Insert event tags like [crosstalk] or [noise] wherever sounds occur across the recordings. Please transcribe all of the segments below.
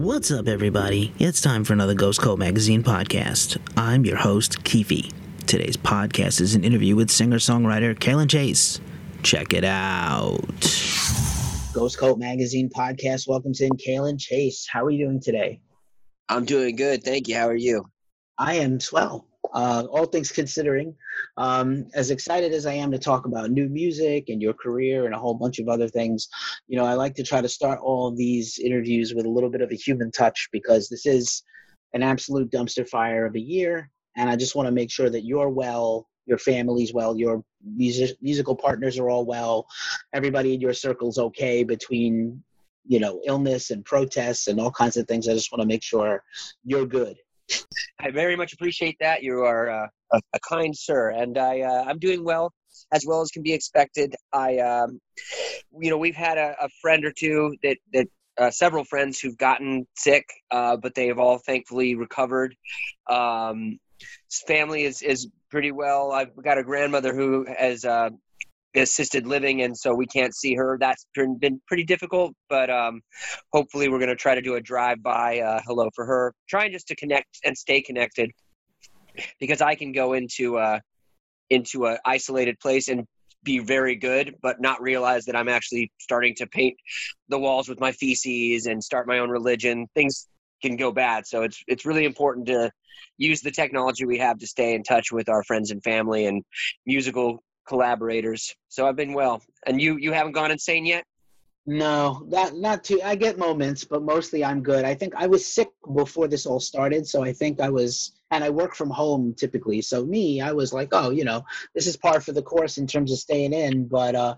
What's up, everybody? It's time for another Ghost Cult Magazine podcast. I'm your host, Keith. Today's podcast is an interview with singer songwriter Kalen Chase. Check it out. Ghost Cult Magazine podcast welcomes in Kalen Chase. How are you doing today? I'm doing good. Thank you. How are you? I am swell. Uh, all things considering, um, as excited as I am to talk about new music and your career and a whole bunch of other things, you know, I like to try to start all these interviews with a little bit of a human touch because this is an absolute dumpster fire of a year. And I just want to make sure that you're well, your family's well, your music, musical partners are all well, everybody in your circle's okay between, you know, illness and protests and all kinds of things. I just want to make sure you're good I very much appreciate that. You are uh, a, a, kind sir, and I uh, I'm doing well as well as can be expected. I um, you know we've had a, a friend or two that that uh, several friends who've gotten sick, uh, but they have all thankfully recovered. Um, family is is pretty well. I've got a grandmother who has uh, assisted living and so we can't see her. That's been pretty difficult but um, hopefully we're going to try to do a drive by uh, hello for her. Trying just to connect and stay connected because i can go into uh into a isolated place and be very good but not realize that i'm actually starting to paint the walls with my feces and start my own religion. Things can go bad so it's it's really important to use the technology we have to stay in touch with our friends and family and musical collaborators. So I've been well. And you you haven't gone insane yet? No, not not too. I get moments, but mostly I'm good. I think I was sick before this all started, so I think I was, and I work from home typically. So me, I was like, oh, you know, this is par for the course in terms of staying in. But uh,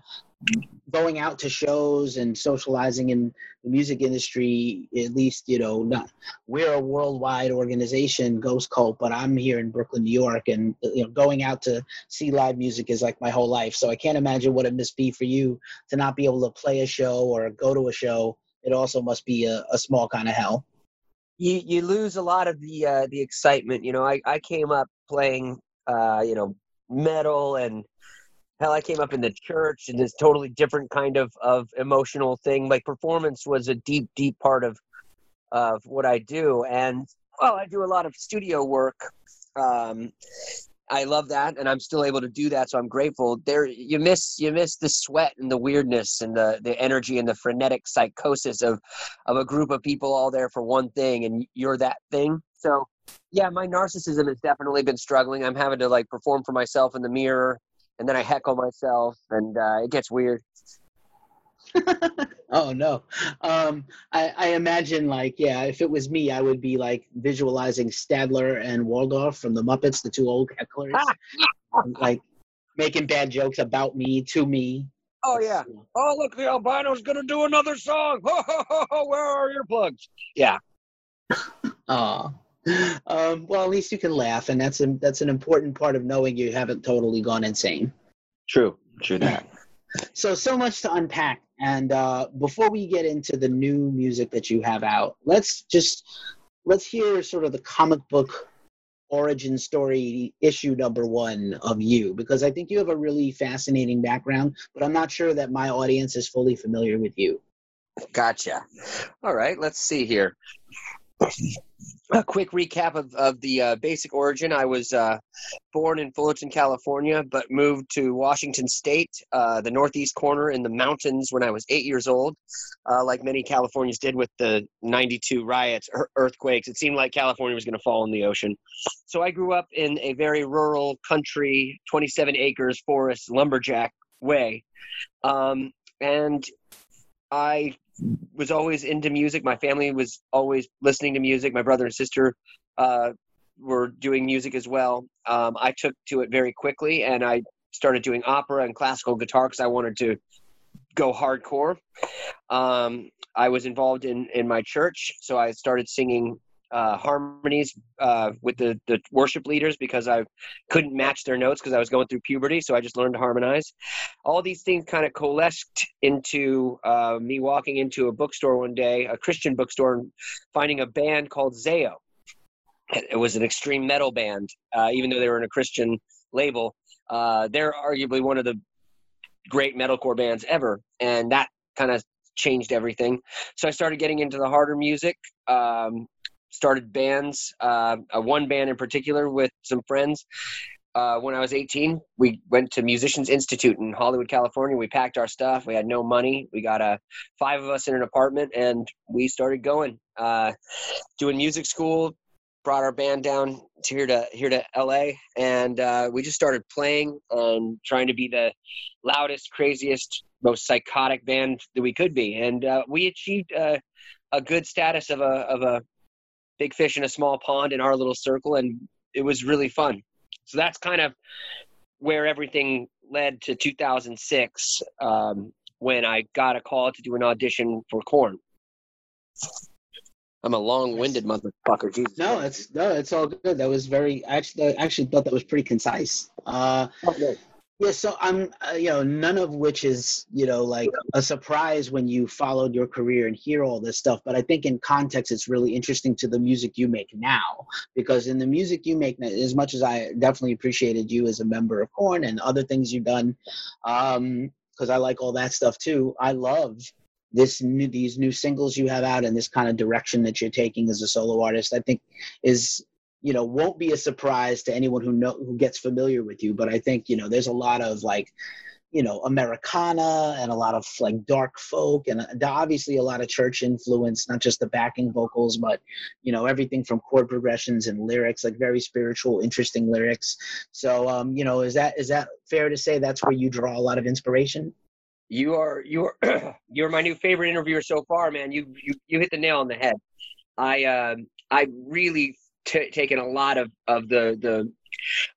going out to shows and socializing in the music industry at least you know not we're a worldwide organization ghost cult but i'm here in brooklyn new york and you know going out to see live music is like my whole life. So i can't imagine what it must be for you to not be able to play a show or go to a show. It also must be a, a small kind of hell. You you lose a lot of the uh the excitement you know. I i came up playing uh you know metal and hell i came up in the church and this totally different kind of of emotional thing. Like performance was a deep deep part of of what i do. And well i do a lot of studio work. Um i love that and i'm still able to do that so i'm grateful. There you miss you miss the sweat and the weirdness and the the energy and the frenetic psychosis of of a group of people all there for one thing and you're that thing. So yeah my narcissism has definitely been struggling. I'm having to like perform for myself in the mirror and then I heckle myself, and uh, it gets weird. [laughs] oh no. Um, I, I, imagine like yeah if it was me i would be like visualizing statler and waldorf from the muppets the two old hecklers [laughs] like making bad jokes about me to me. Oh yeah. Oh look the albino's gonna do another song. [laughs] Where are your plugs? Yeah. Oh um, well, at least you can laugh, and that's a, that's an important part of knowing you haven't totally gone insane. True, true that. [laughs] So so much to unpack, and uh, before we get into the new music that you have out, let's just let's hear sort of the comic book origin story issue number one of you because I think you have a really fascinating background, but I'm not sure that my audience is fully familiar with you. Gotcha. All right, let's see here a quick recap of, of the uh, basic origin. I was uh, born in Fullerton, California, but moved to Washington State, uh, the northeast corner in the mountains when I was eight years old. Uh, like many Californians did with the 92 riots, earthquakes, it seemed like California was going to fall in the ocean. So I grew up in a very rural country, 27 acres forest, lumberjack way. Um, and I was always into music. My family was always listening to music. My brother and sister uh, were doing music as well. Um, I took to it very quickly, and I started doing opera and classical guitar because I wanted to go hardcore. Um, I was involved in in my church, so I started singing uh, harmonies uh, with the, the worship leaders because I couldn't match their notes because I was going through puberty. So I just learned to harmonize. All these things kind of coalesced into uh, me walking into a bookstore one day, a Christian bookstore, and finding a band called Zao. It was an extreme metal band, uh, even though they were in a Christian label. Uh, they're arguably one of the great metalcore bands ever, and that kind of changed everything. So I started getting into the harder music. Um, started bands, uh, one band in particular with some friends. Uh, when I was 18, we went to Musicians Institute in Hollywood, California. We packed our stuff. We had no money. We got a five of us in an apartment, and we started going, uh, doing music school. Brought our band down to here to here to LA, and uh, we just started playing and trying to be the loudest, craziest, most psychotic band that we could be. And uh, we achieved uh, a good status of a of a big fish in a small pond in our little circle, and it was really fun. So that's kind of where everything led to 2006 um, when I got a call to do an audition for Korn. I'm a long-winded motherfucker. Jesus. No, it's no, it's all good. That was very. Actually, I actually thought that was pretty concise. Uh, okay. Yeah, so I'm, uh, you know, none of which is, you know, like a surprise when you followed your career and hear all this stuff. But I think in context, it's really interesting to the music you make now, because in the music you make, as much as I definitely appreciated you as a member of Korn and other things you've done, because um, I like all that stuff too. I love this new, these new singles you have out and this kind of direction that you're taking as a solo artist. I think is you know won't be a surprise to anyone who know who gets familiar with you but i think you know there's a lot of like you know americana and a lot of like dark folk and uh, obviously a lot of church influence not just the backing vocals but you know everything from chord progressions and lyrics like very spiritual interesting lyrics. So um you know is that is that fair to say that's where you draw a lot of inspiration? You are you are [clears throat] you're my new favorite interviewer so far man. You you, you hit the nail on the head. I um i really t- taken a lot of of the the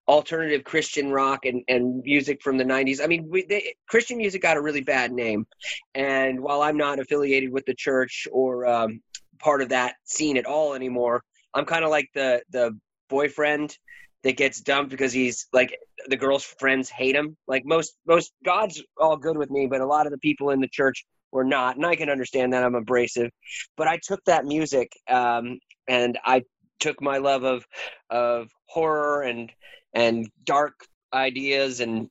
alternative Christian rock and, and music from the 90s. I mean, we, they, Christian music got a really bad name. And while I'm not affiliated with the church or um, part of that scene at all anymore, I'm kind of like the, the boyfriend that gets dumped because he's like the girl's friends hate him. Like most, most God's all good with me, but a lot of the people in the church were not. And I can understand that I'm abrasive, but I took that music um, and I took my love of of horror and and dark ideas and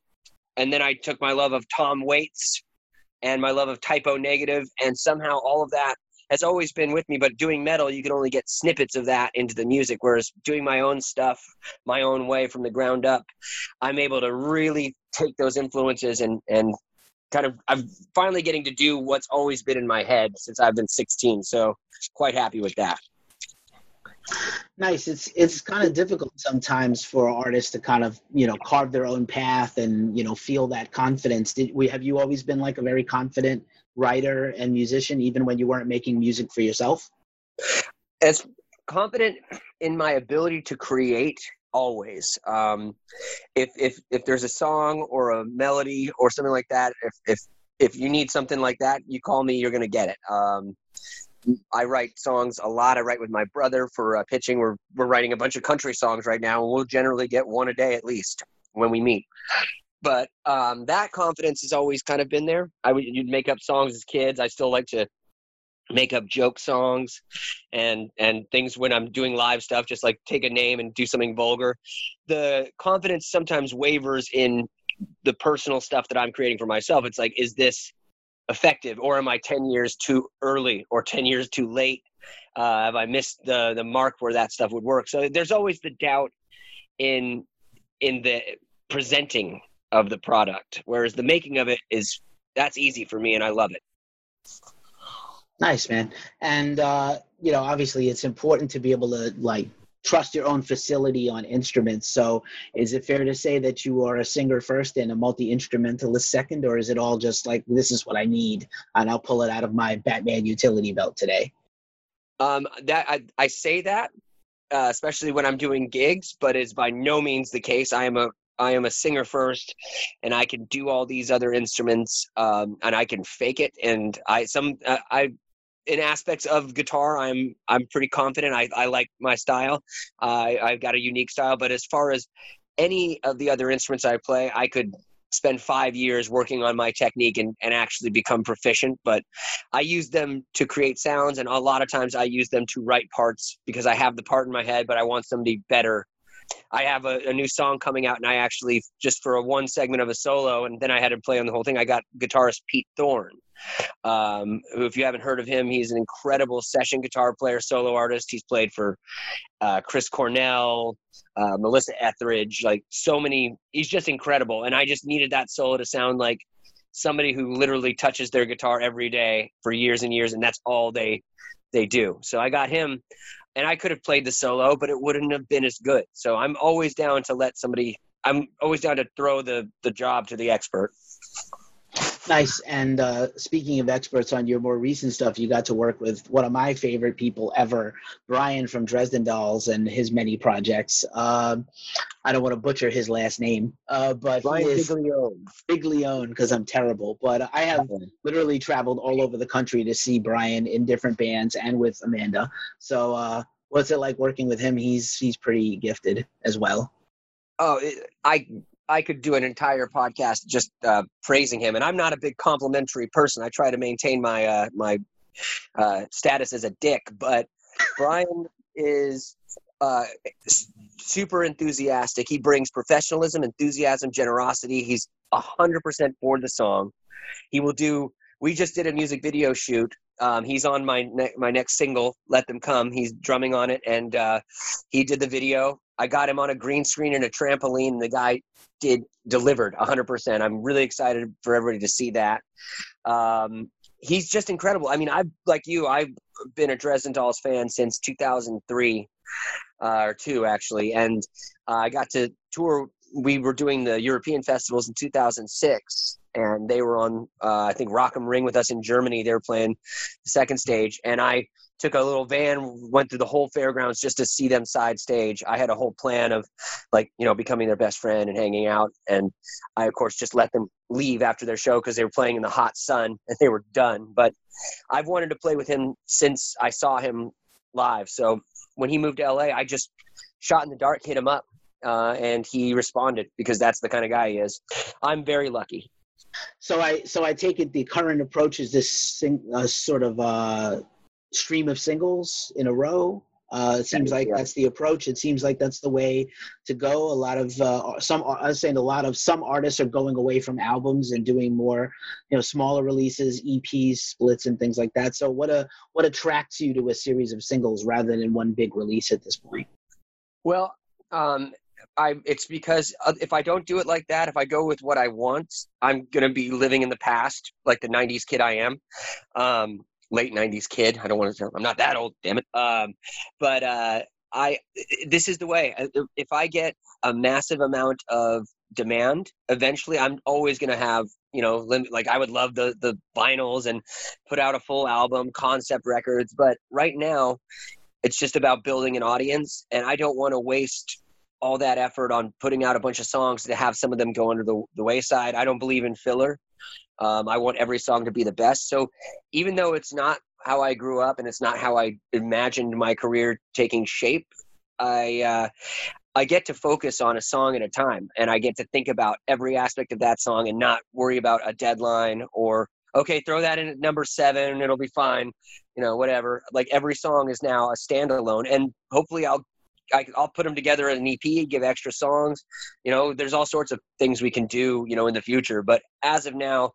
and then I took my love of Tom Waits and my love of Type O Negative and somehow all of that has always been with me but doing metal you can only get snippets of that into the music whereas doing my own stuff my own way from the ground up i'm able to really take those influences and and kind of i'm finally getting to do what's always been in my head since i've been 16 so quite happy with that Nice. It's it's kind of difficult sometimes for artists to kind of you know carve their own path and you know feel that confidence. Did we have you always been like a very confident writer and musician, even when you weren't making music for yourself? As confident in my ability to create always. Um, if if if there's a song or a melody or something like that, if if if you need something like that, you call me. You're gonna get it. Um, I write songs a lot. I write with my brother for uh, pitching. We're we're writing a bunch of country songs right now, and we'll generally get one a day at least when we meet. But um, that confidence has always kind of been there. I would you'd make up songs as kids. I still like to make up joke songs and and things when I'm doing live stuff. Just like take a name and do something vulgar. The confidence sometimes wavers in the personal stuff that I'm creating for myself. It's like, is this effective or am i 10 years too early or 10 years too late? Uh, have i missed the the mark where that stuff would work? So there's always the doubt in in the presenting of the product whereas the making of it is that's easy for me and i love it. Nice man. And uh you know obviously it's important to be able to like trust your own facility on instruments. So, is it fair to say that you are a singer first and a multi instrumentalist second, or is it all just like this is what I need and I'll pull it out of my Batman utility belt today? Um, that I, I say that, uh, especially when I'm doing gigs, but it's by no means the case. I am a I am a singer first, and I can do all these other instruments, um, and I can fake it. And I some uh, I in aspects of guitar, I'm I'm pretty confident. I, I like my style. I I've got a unique style. But as far as any of the other instruments I play, I could spend five years working on my technique and, and actually become proficient. But I use them to create sounds, and a lot of times I use them to write parts because I have the part in my head, but I want somebody better I have a, a, new song coming out, and I actually just for a one segment of a solo, and then I had to play on the whole thing. I got guitarist Pete Thorn, um, who, if you haven't heard of him, he's an incredible session guitar player, solo artist. He's played for uh, Chris Cornell, uh, Melissa Etheridge, like so many. He's just incredible, and I just needed that solo to sound like somebody who literally touches their guitar every day for years and years, and that's all they they do. So I got him, and I could have played the solo, but it wouldn't have been as good. So I'm always down to let somebody. I'm always down to throw the the job to the expert. Nice. And uh, speaking of experts on your more recent stuff, you got to work with one of my favorite people ever, Brian from Dresden Dolls and his many projects. Uh, I don't want to butcher his last name, uh, but Brian Viglione. Viglione, because I'm terrible. But I have literally traveled all over the country to see Brian in different bands and with Amanda. So, uh, what's it like working with him? He's he's pretty gifted as well. Oh, I I could do an entire podcast just uh, praising him. And I'm not a big complimentary person. I try to maintain my uh, my uh, status as a dick. But Brian is uh, super enthusiastic. He brings professionalism, enthusiasm, generosity. He's hundred percent for the song. He will do. We just did a music video shoot. Um, he's on my ne- my next single, "Let Them Come." He's drumming on it, and uh, he did the video. I got him on a green screen and a trampoline. The guy did delivered 100%. I'm really excited for everybody to see that. Um, he's just incredible. I mean, I've like you, I've been a Dresden Dolls fan since 2003 uh, or two actually, and uh, I got to tour. We were doing the European festivals in 2006, and they were on uh, I think Rock am Ring with us in Germany. They were playing the second stage, and I took a little van, went through the whole fairgrounds just to see them side stage. I had a whole plan of like, you know, becoming their best friend and hanging out. And I, of course, just let them leave after their show because they were playing in the hot sun [laughs] and they were done. But I've wanted to play with him since I saw him live. So when he moved to LA, I just shot in the dark, hit him up, uh, and he responded because that's the kind of guy he is. I'm very lucky. So I so I take it the current approach is this sing, uh, sort of uh, stream of singles in a row. Uh, it seems like that's the approach. It seems like that's the way to go. A lot of uh, some, I was saying, a lot of some artists are going away from albums and doing more, you know, smaller releases, EPs, splits, and things like that. So, what a what attracts you to a series of singles rather than one big release at this point? Well, um, I it's because uh, if I don't do it like that, if I go with what I want, I'm gonna be living in the past, like the '90s kid I am. Um, late 90s kid. I don't want to, I'm not that old, damn it. Um, but uh, I, this is the way. If I get a massive amount of demand, eventually I'm always to have, you know, like I would love the, the vinyls and put out a full album, concept records. But right now, it's just about building an audience. And I don't want to waste all that effort on putting out a bunch of songs to have some of them go under the, the wayside. I don't believe in filler. Um, I want every song to be the best. So even though it's not how I grew up and it's not how I imagined my career taking shape, I uh, I get to focus on a song at a time, and I get to think about every aspect of that song and not worry about a deadline or okay, throw that in at number seven, it'll be fine, you know, whatever. Like every song is now a standalone, and hopefully I'll I, will put them together in an EP, give extra songs. You know, there's all sorts of things we can do, you know, in the future. But as of now,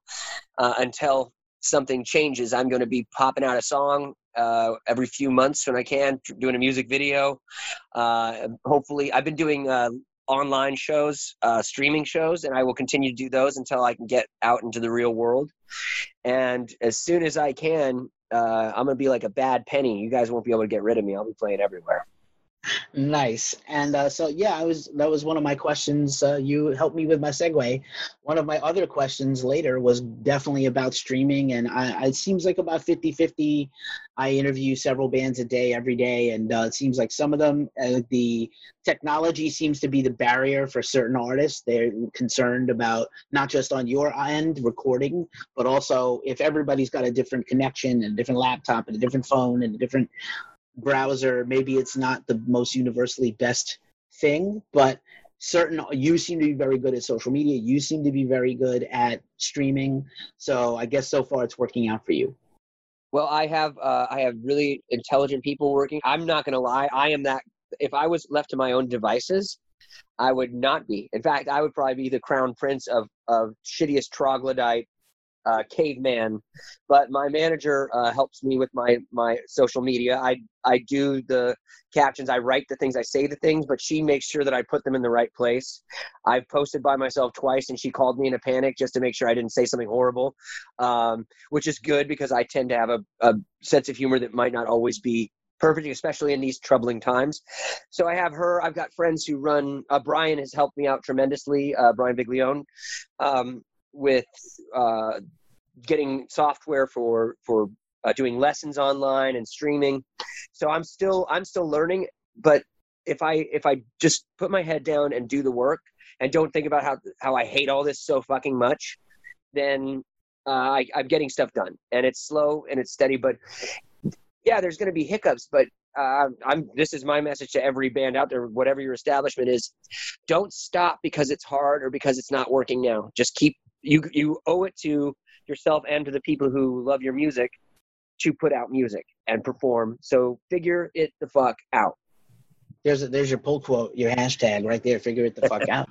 uh, until something changes, I'm going to be popping out a song uh, every few months when I can, doing a music video. Uh, hopefully, I've been doing uh, online shows, uh, streaming shows, and I will continue to do those until I can get out into the real world. And as soon as I can, uh, I'm going to be like a bad penny. You guys won't be able to get rid of me. I'll be playing everywhere. Nice. And uh, so, yeah, I was that was one of my questions. Uh, you helped me with my segue. One of my other questions later was definitely about streaming. And I, it seems like about 50 50. I interview several bands a day, every day. And uh, it seems like some of them, uh, the technology seems to be the barrier for certain artists. They're concerned about not just on your end recording, but also if everybody's got a different connection and a different laptop and a different phone and a different browser maybe it's not the most universally best thing but certain you seem to be very good at social media. You seem to be very good at streaming. So i guess so far it's working out for you. Well i have uh, i have really intelligent people working. I'm not going to lie i am that if I was left to my own devices, I would not be. In fact, I would probably be the crown prince of of shittiest troglodyte uh, caveman. But my manager uh, helps me with my my social media. I I do the captions. I write the things. I say the things, but she makes sure that I put them in the right place. I've posted by myself twice, and she called me in a panic just to make sure I didn't say something horrible, um, which is good because I tend to have a, a sense of humor that might not always be perfect, especially in these troubling times. So I have her. I've got friends who run. Uh, Brian has helped me out tremendously. Uh, Brian Viglione. Um, with uh, getting software for for uh, doing lessons online and streaming. So I'm still I'm still learning, but if I if I just put my head down and do the work and don't think about how how I hate all this so fucking much, then uh, I, I'm getting stuff done. And it's slow and it's steady, but yeah, there's going to be hiccups, but uh, I'm. This is my message to every band out there, whatever your establishment is. Don't stop because it's hard or because it's not working now. Just keep you you owe it to yourself and to the people who love your music to put out music and perform. So figure it the fuck out. There's a, there's your pull quote, your hashtag right there. Figure it the fuck [laughs] out.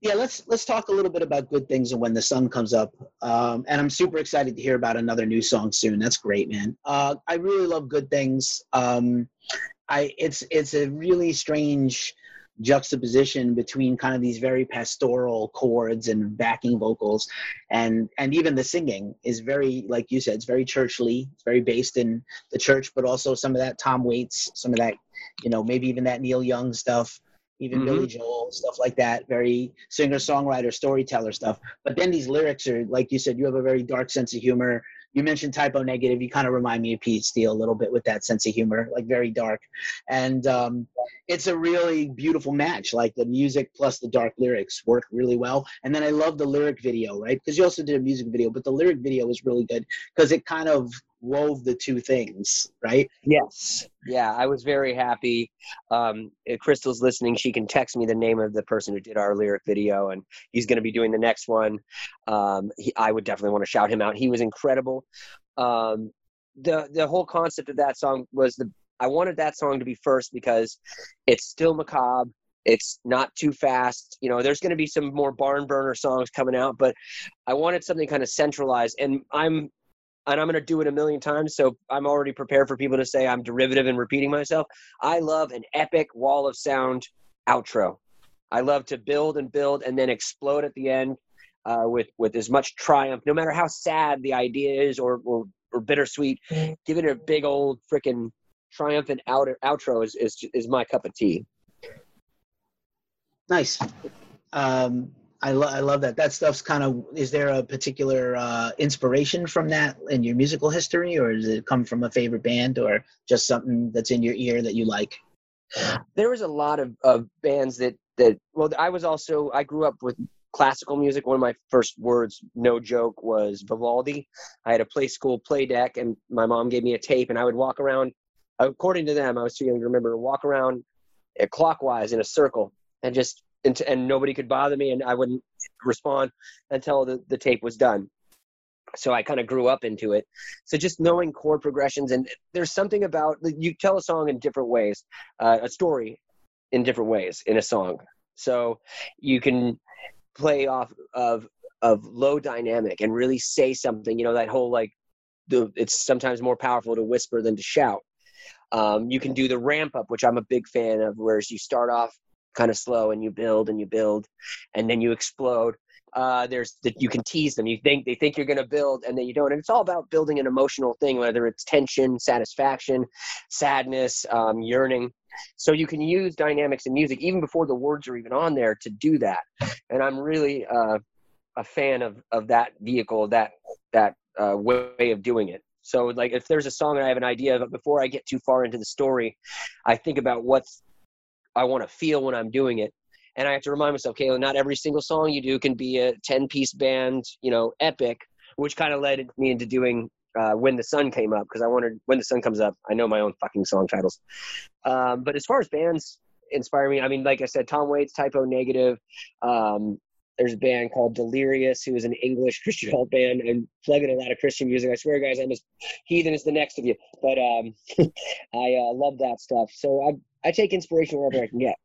Yeah, let's let's talk a little bit about good things and when the sun comes up. Um, and I'm super excited to hear about another new song soon. That's great, man. Uh, I really love good things. Um, I it's it's a really strange juxtaposition between kind of these very pastoral chords and backing vocals and and even the singing is very like you said it's very churchly it's very based in the church but also some of that tom waits some of that you know maybe even that neil young stuff even mm-hmm. billy joel stuff like that very singer songwriter storyteller stuff but then these lyrics are like you said you have a very dark sense of humor you mentioned Type O Negative. You kind of remind me of Steele a little bit with that sense of humor, like very dark. And um, it's a really beautiful match. Like the music plus the dark lyrics work really well. And then I love the lyric video, right? Because you also did a music video, but the lyric video was really good because it kind of wove the two things, right? Yes. Yeah, I was very happy. Um, Crystal's listening, she can text me the name of the person who did our lyric video, and he's going to be doing the next one. Um, he, I would definitely want to shout him out. He was incredible. Um, the the whole concept of that song was the I wanted that song to be first because it's still macabre. It's not too fast. You know, there's going to be some more barn burner songs coming out, but I wanted something kind of centralized. And I'm and I'm going to do it a million times. So I'm already prepared for people to say I'm derivative and repeating myself. I love an epic wall of sound outro. I love to build and build and then explode at the end uh, with with as much triumph, no matter how sad the idea is or or, or bittersweet. Mm-hmm. Give it a big old freaking triumphant out, outro is, is is my cup of tea. Nice. Um, I, lo- I love that. That stuff's kind of. Is there a particular uh, inspiration from that in your musical history, or does it come from a favorite band, or just something that's in your ear that you like? There was a lot of, of bands that that. Well, I was also. I grew up with classical music. One of my first words, no joke, was Vivaldi. I had a Playskool play deck, and my mom gave me a tape, and I would walk around. According to them, I was too young to remember. Walk around uh, clockwise in a circle and just and, and nobody could bother me and I wouldn't respond until the, the tape was done. So I kind of grew up into it. So just knowing chord progressions and there's something about you tell a song in different ways, uh, a story in different ways in a song. So you can play off of of low dynamic and really say something. You know that whole like the it's sometimes more powerful to whisper than to shout. Um, you can do the ramp up, which I'm a big fan of, whereas you start off kind of slow and you build and you build and then you explode. Uh, there's that you can tease them. You think they think you're going to build and then you don't. And it's all about building an emotional thing whether it's tension satisfaction sadness um, yearning. So you can use dynamics in music even before the words are even on there to do that. And i'm really uh, a fan of of that vehicle that that uh, way of doing it. So like if there's a song and i have an idea of it before i get too far into the story i think about what's I want to feel when I'm doing it. And I have to remind myself, Kayla, not every single song you do can be a 10 piece band, you know, epic, which kind of led me into doing uh, When the Sun Came Up because I wanted When the Sun Comes Up. I know my own fucking song titles. Um, but as far as bands inspire me, I mean, like I said, Tom Waits, Type O Negative, um, there's a band called Delirious, who is an English [laughs] Christian alt band and plugging a lot of Christian music. I swear, guys, I'm as heathen as the next of you. But um, [laughs] I uh, love that stuff. So I, I take inspiration wherever I can get.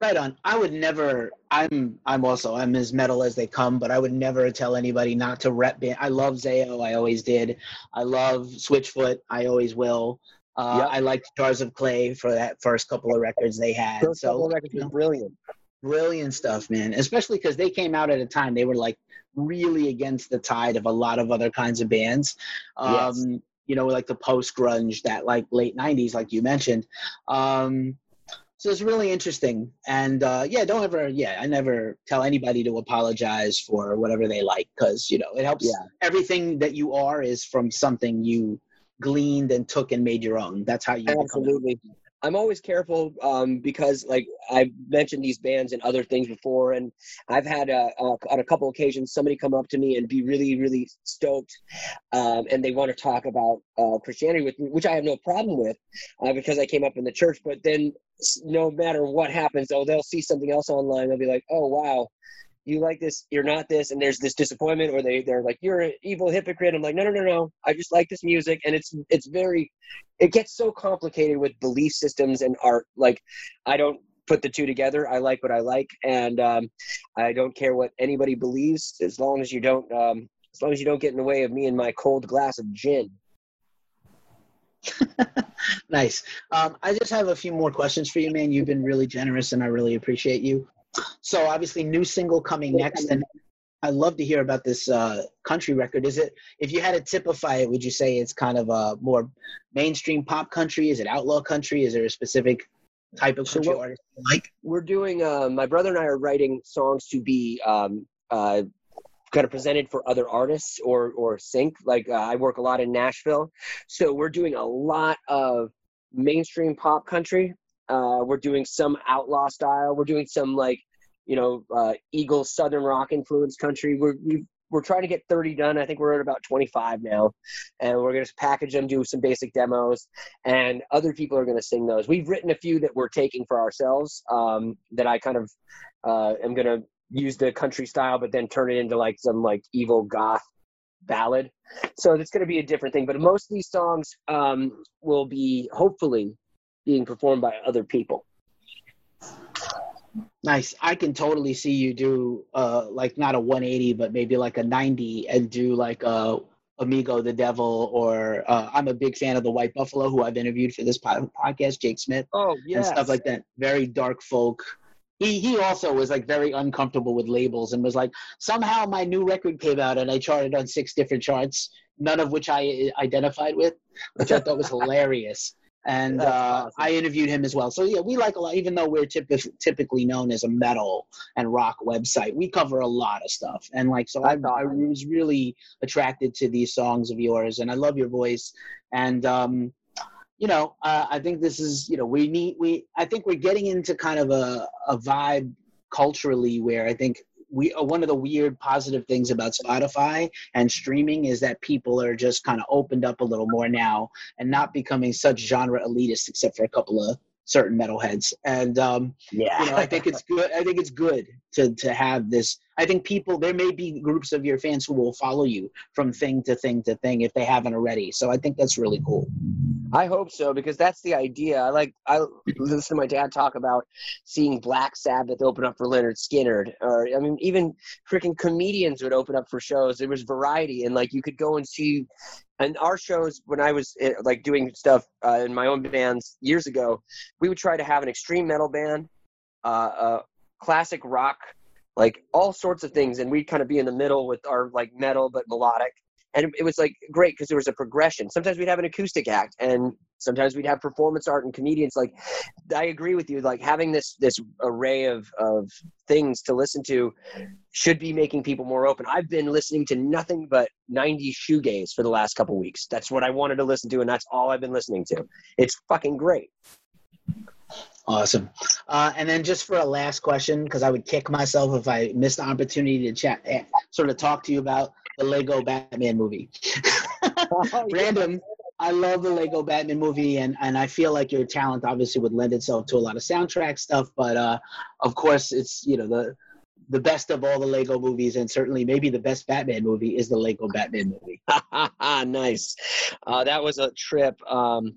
Right on. I would never. I'm. I'm also. I'm as metal as they come, but I would never tell anybody not to rep. Band. I love Zao. I always did. I love Switchfoot. I always will. Uh, yep. I like Jars of Clay for that first couple of records they had. First so, couple of records were brilliant. Brilliant stuff, man. Especially because they came out at a time they were like really against the tide of a lot of other kinds of bands. Um, yes. You know, like the post grunge, that like late '90s, like you mentioned. Um, so it's really interesting. And uh, yeah, don't ever, yeah, I never tell anybody to apologize for whatever they like because you know it helps. Yeah. Everything that you are is from something you gleaned and took and made your own. That's how you absolutely. I'm always careful um, because, like I've mentioned these bands and other things before, and I've had uh, uh, on a couple occasions somebody come up to me and be really, really stoked, um, and they want to talk about uh, Christianity with me, which I have no problem with uh, because I came up in the church. But then, no matter what happens, oh, they'll see something else online. They'll be like, "Oh, wow, you like this, you're not this, and there's this disappointment, or they they're like you're an evil hypocrite. I'm like, no, no, no, no. I just like this music, and it's it's very, it gets so complicated with belief systems and art. Like, I don't put the two together. I like what I like, and um, I don't care what anybody believes as long as you don't um, as long as you don't get in the way of me and my cold glass of gin. [laughs] nice. Um, I just have a few more questions for you, man. You've been really generous, and I really appreciate you. So obviously, new single coming next, and I'd love to hear about this uh, country record. Is it, if you had to typify it, would you say it's kind of a more mainstream pop country? Is it outlaw country? Is there a specific type of country so artist like? We're doing. Uh, my brother and I are writing songs to be um, uh, kind of presented for other artists or or sync. Like uh, I work a lot in Nashville, so we're doing a lot of mainstream pop country uh, we're doing some outlaw style. We're doing some like, you know, uh, Eagle Southern rock influence country. We're we we're trying to get 30 done. I think we're at about 25 now, and we're gonna package them, do some basic demos, and other people are gonna sing those. We've written a few that we're taking for ourselves um, that I kind of uh, am gonna use the country style, but then turn it into like some like evil goth ballad. So it's going to be a different thing. But most of these songs um, will be hopefully being performed by other people. Nice. I can totally see you do uh like not a 180 but maybe like a 90 and do like a Amigo the Devil or uh, I'm a big fan of the White Buffalo who I've interviewed for this podcast Jake Smith. Oh yeah. And stuff like that. Very dark folk. He he also was like very uncomfortable with labels and was like somehow my new record came out and I charted on six different charts none of which I identified with which I thought was [laughs] hilarious and uh, awesome. I interviewed him as well. So yeah, we like a lot, even though we're typ- typically known as a metal and rock website. We cover a lot of stuff, and like so, I, I, was really attracted to these songs of yours, and I love your voice. And um, you know, uh, I think this is you know we need we I think we're getting into kind of a a vibe culturally where I think we uh, one of the weird positive things about Spotify and streaming is that people are just kind of opened up a little more now and not becoming such genre elitist except for a couple of certain metalheads. And um, yeah, you know, I think it's [laughs] good. I think it's good to to have this. I think people there may be groups of your fans who will follow you from thing to thing to thing if they haven't already. So I think that's really cool. I hope so because that's the idea. I like I listen to my dad talk about seeing Black Sabbath open up for Lynyrd Skynyrd, or I mean even freaking comedians would open up for shows. There was variety, and like you could go and see and our shows when i was eh, like doing stuff uh, in my own bands years ago we would try to have an extreme metal band uh, a classic rock like all sorts of things and we'd kind of be in the middle with our like metal but melodic and it was like great because there was a progression. Sometimes we'd have an acoustic act and sometimes we'd have performance art and comedians like i agree with you like having this this array of of things to listen to should be making people more open. I've been listening to nothing but 90s shoegaze for the last couple weeks. That's what i wanted to listen to and that's all i've been listening to. It's fucking great. Awesome. Uh, and then just for a last question, because I would kick myself if I missed the opportunity to chat, eh, sort of talk to you about the Lego Batman movie. [laughs] Random. I love the Lego Batman movie, and, and I feel like your talent obviously would lend itself to a lot of soundtrack stuff. But uh, of course, it's you know the the best of all the Lego movies, and certainly maybe the best Batman movie is the Lego Batman movie. [laughs] nice. Uh, that was a trip. Um,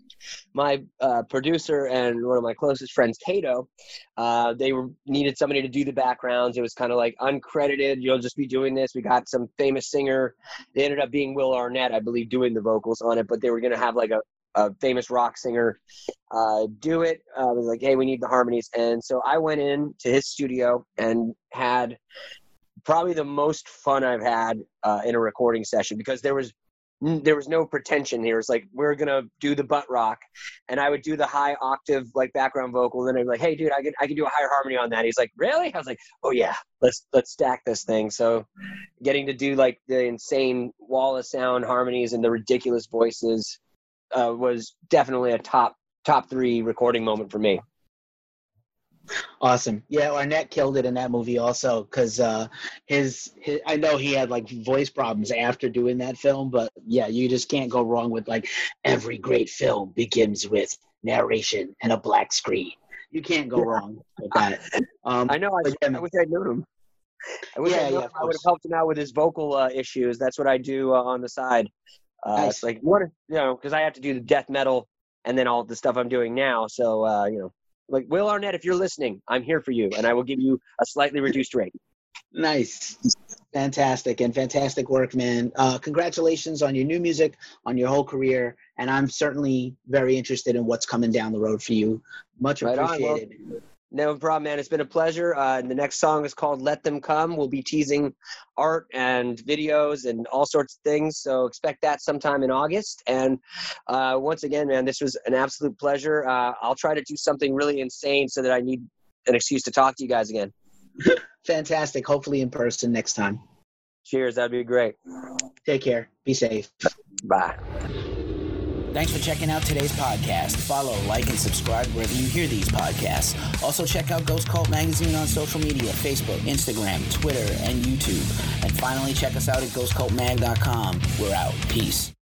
my uh, producer and one of my closest friends, Cato, uh, they were, needed somebody to do the backgrounds. It was kind of like uncredited. You'll just be doing this. We got some famous singer. They ended up being Will Arnett, I believe, doing the vocals on it. But they were going to have like a, a famous rock singer uh, do it. Uh, was like, hey, we need the harmonies. And so I went in to his studio and had probably the most fun I've had uh, in a recording session because there was there was no pretension here. It's like we're gonna do the butt rock, and I would do the high octave like background vocal. And then I'd be like, "Hey, dude, I can I can do a higher harmony on that." He's like, "Really?" I was like, "Oh yeah, let's let's stack this thing." So, getting to do like the insane wall of sound harmonies and the ridiculous voices uh, was definitely a top top three recording moment for me. Awesome. Yeah, Arnett killed it in that movie also because uh, his, his I know he had like voice problems after doing that film, but yeah, you just can't go wrong with like every great film begins with narration and a black screen. You can't go wrong with that. [laughs] Um, I know. I, yeah, I wish I'd known him. I wish yeah, yeah, I would have helped him out with his vocal uh, issues. That's what I do uh, on the side. Uh, nice. It's like what you know, because I have to do the death metal and then all the stuff I'm doing now. So uh, you know, like Will Arnett, if you're listening, I'm here for you, and I will give you a slightly reduced rate. Nice, fantastic, and fantastic work, man. Uh, congratulations on your new music, on your whole career, and I'm certainly very interested in what's coming down the road for you. Much right appreciated. On, well, no problem, man. It's been a pleasure. Uh, and the next song is called "Let Them Come." We'll be teasing art and videos and all sorts of things. So expect that sometime in August. And uh, once again, man, this was an absolute pleasure. Uh, I'll try to do something really insane so that I need an excuse to talk to you guys again. [laughs] Fantastic. Hopefully in person next time. Cheers. That'd be great. Take care. Be safe. Bye. Thanks for checking out today's podcast. Follow, like, and subscribe wherever you hear these podcasts. Also, check out Ghost Cult Magazine on social media Facebook, Instagram, Twitter, and YouTube. And finally, check us out at ghostcultmag.com. We're out. Peace.